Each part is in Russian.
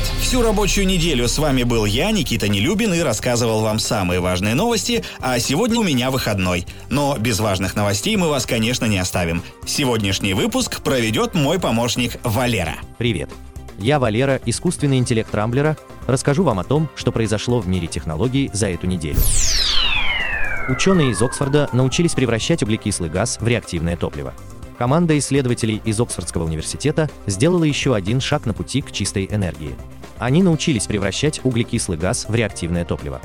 Привет! Всю рабочую неделю с вами был я, Никита Нелюбин, и рассказывал вам самые важные новости, а сегодня у меня выходной. Но без важных новостей мы вас, конечно, не оставим. Сегодняшний выпуск проведет мой помощник Валера. Привет! Я Валера, искусственный интеллект Рамблера, расскажу вам о том, что произошло в мире технологий за эту неделю. Ученые из Оксфорда научились превращать углекислый газ в реактивное топливо. Команда исследователей из Оксфордского университета сделала еще один шаг на пути к чистой энергии. Они научились превращать углекислый газ в реактивное топливо.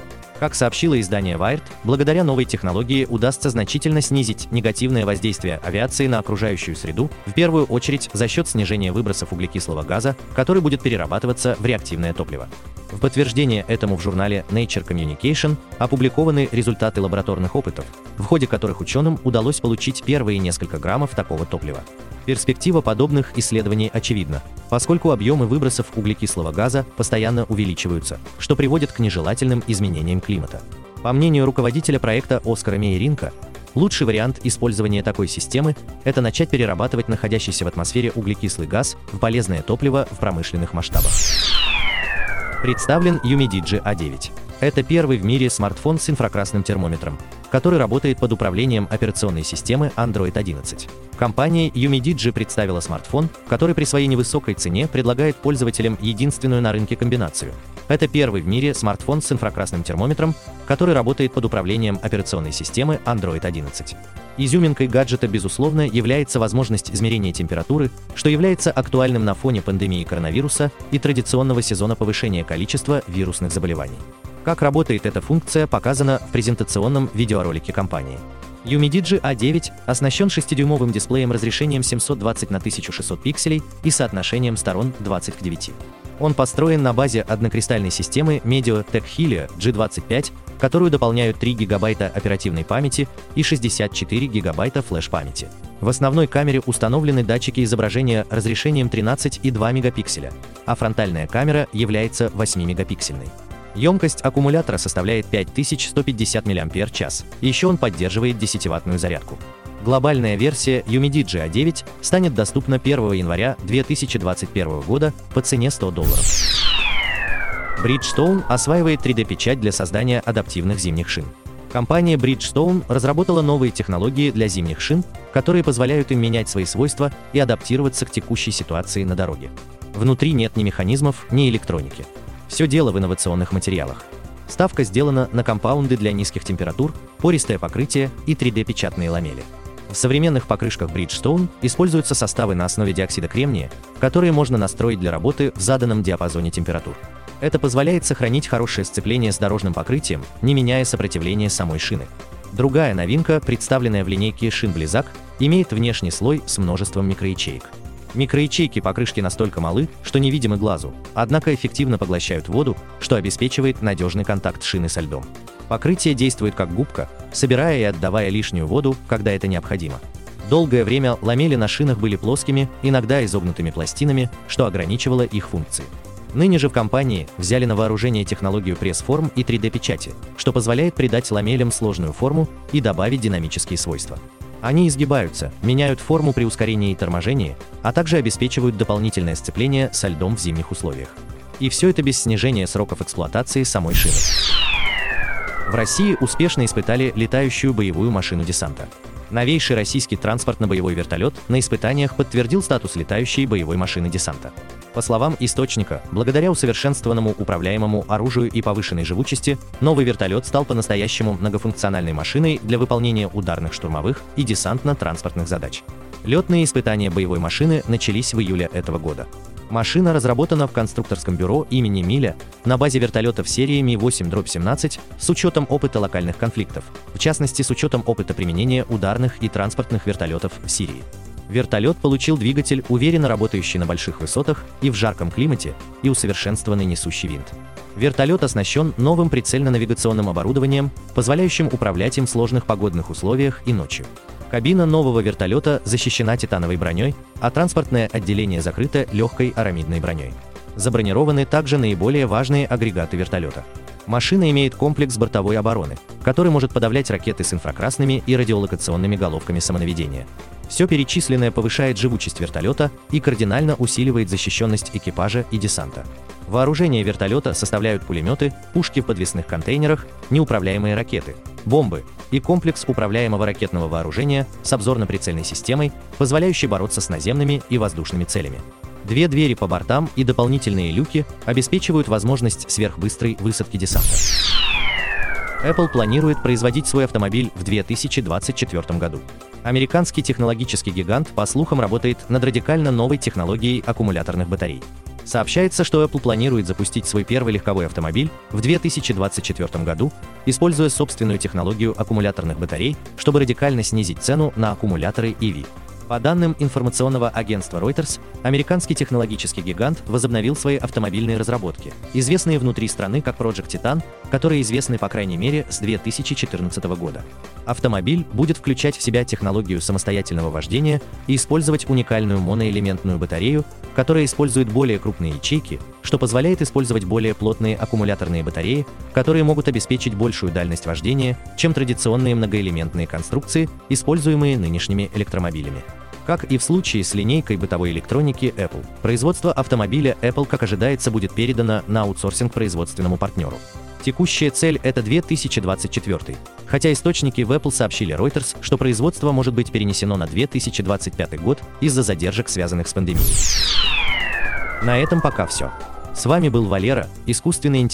Как сообщило издание Wired, благодаря новой технологии удастся значительно снизить негативное воздействие авиации на окружающую среду, в первую очередь за счет снижения выбросов углекислого газа, который будет перерабатываться в реактивное топливо. В подтверждение этому в журнале Nature Communication опубликованы результаты лабораторных опытов, в ходе которых ученым удалось получить первые несколько граммов такого топлива. Перспектива подобных исследований очевидна, поскольку объемы выбросов углекислого газа постоянно увеличиваются, что приводит к нежелательным изменениям климата. По мнению руководителя проекта Оскара Мейеринка, лучший вариант использования такой системы – это начать перерабатывать находящийся в атмосфере углекислый газ в полезное топливо в промышленных масштабах. Представлен Umidigi A9. Это первый в мире смартфон с инфракрасным термометром, который работает под управлением операционной системы Android 11. Компания Umidigi представила смартфон, который при своей невысокой цене предлагает пользователям единственную на рынке комбинацию. Это первый в мире смартфон с инфракрасным термометром, который работает под управлением операционной системы Android 11. Изюминкой гаджета, безусловно, является возможность измерения температуры, что является актуальным на фоне пандемии коронавируса и традиционного сезона повышения количества вирусных заболеваний. Как работает эта функция, показано в презентационном видеоролике компании. Umidigi A9 оснащен 6-дюймовым дисплеем разрешением 720 на 1600 пикселей и соотношением сторон 20 к 9. Он построен на базе однокристальной системы MediaTek Helio G25, которую дополняют 3 гигабайта оперативной памяти и 64 гигабайта флеш-памяти. В основной камере установлены датчики изображения разрешением 13,2 мегапикселя, а фронтальная камера является 8-мегапиксельной. Емкость аккумулятора составляет 5150 мАч, еще он поддерживает 10-ваттную зарядку. Глобальная версия Umidigi A9 станет доступна 1 января 2021 года по цене 100 долларов. Bridgestone осваивает 3D-печать для создания адаптивных зимних шин. Компания Bridgestone разработала новые технологии для зимних шин, которые позволяют им менять свои свойства и адаптироваться к текущей ситуации на дороге. Внутри нет ни механизмов, ни электроники. Все дело в инновационных материалах. Ставка сделана на компаунды для низких температур, пористое покрытие и 3D-печатные ламели. В современных покрышках Bridgestone используются составы на основе диоксида кремния, которые можно настроить для работы в заданном диапазоне температур. Это позволяет сохранить хорошее сцепление с дорожным покрытием, не меняя сопротивление самой шины. Другая новинка, представленная в линейке шин Blizzak, имеет внешний слой с множеством микроячеек. Микроячейки покрышки настолько малы, что невидимы глазу, однако эффективно поглощают воду, что обеспечивает надежный контакт шины со льдом. Покрытие действует как губка, собирая и отдавая лишнюю воду, когда это необходимо. Долгое время ламели на шинах были плоскими, иногда изогнутыми пластинами, что ограничивало их функции. Ныне же в компании взяли на вооружение технологию пресс-форм и 3D-печати, что позволяет придать ламелям сложную форму и добавить динамические свойства. Они изгибаются, меняют форму при ускорении и торможении, а также обеспечивают дополнительное сцепление со льдом в зимних условиях. И все это без снижения сроков эксплуатации самой шины. В России успешно испытали летающую боевую машину десанта. Новейший российский транспортно-боевой вертолет на испытаниях подтвердил статус летающей боевой машины десанта. По словам источника, благодаря усовершенствованному управляемому оружию и повышенной живучести, новый вертолет стал по-настоящему многофункциональной машиной для выполнения ударных штурмовых и десантно-транспортных задач. Летные испытания боевой машины начались в июле этого года. Машина разработана в конструкторском бюро имени Миля на базе вертолетов серии Ми-8-17 с учетом опыта локальных конфликтов, в частности с учетом опыта применения ударных и транспортных вертолетов в Сирии. Вертолет получил двигатель, уверенно работающий на больших высотах и в жарком климате, и усовершенствованный несущий винт. Вертолет оснащен новым прицельно-навигационным оборудованием, позволяющим управлять им в сложных погодных условиях и ночью. Кабина нового вертолета защищена титановой броней, а транспортное отделение закрыто легкой арамидной броней. Забронированы также наиболее важные агрегаты вертолета. Машина имеет комплекс бортовой обороны, который может подавлять ракеты с инфракрасными и радиолокационными головками самонаведения. Все перечисленное повышает живучесть вертолета и кардинально усиливает защищенность экипажа и десанта. Вооружение вертолета составляют пулеметы, пушки в подвесных контейнерах, неуправляемые ракеты, бомбы и комплекс управляемого ракетного вооружения с обзорно-прицельной системой, позволяющей бороться с наземными и воздушными целями. Две двери по бортам и дополнительные люки обеспечивают возможность сверхбыстрой высадки десанта. Apple планирует производить свой автомобиль в 2024 году. Американский технологический гигант, по слухам, работает над радикально новой технологией аккумуляторных батарей. Сообщается, что Apple планирует запустить свой первый легковой автомобиль в 2024 году, используя собственную технологию аккумуляторных батарей, чтобы радикально снизить цену на аккумуляторы EV. По данным информационного агентства Reuters, американский технологический гигант возобновил свои автомобильные разработки, известные внутри страны как Project Titan, которые известны по крайней мере с 2014 года. Автомобиль будет включать в себя технологию самостоятельного вождения и использовать уникальную моноэлементную батарею, которая использует более крупные ячейки, что позволяет использовать более плотные аккумуляторные батареи, которые могут обеспечить большую дальность вождения, чем традиционные многоэлементные конструкции, используемые нынешними электромобилями. Как и в случае с линейкой бытовой электроники Apple, производство автомобиля Apple, как ожидается, будет передано на аутсорсинг производственному партнеру. Текущая цель – это 2024, хотя источники в Apple сообщили Reuters, что производство может быть перенесено на 2025 год из-за задержек, связанных с пандемией. На этом пока все. С вами был Валера, искусственный интеллект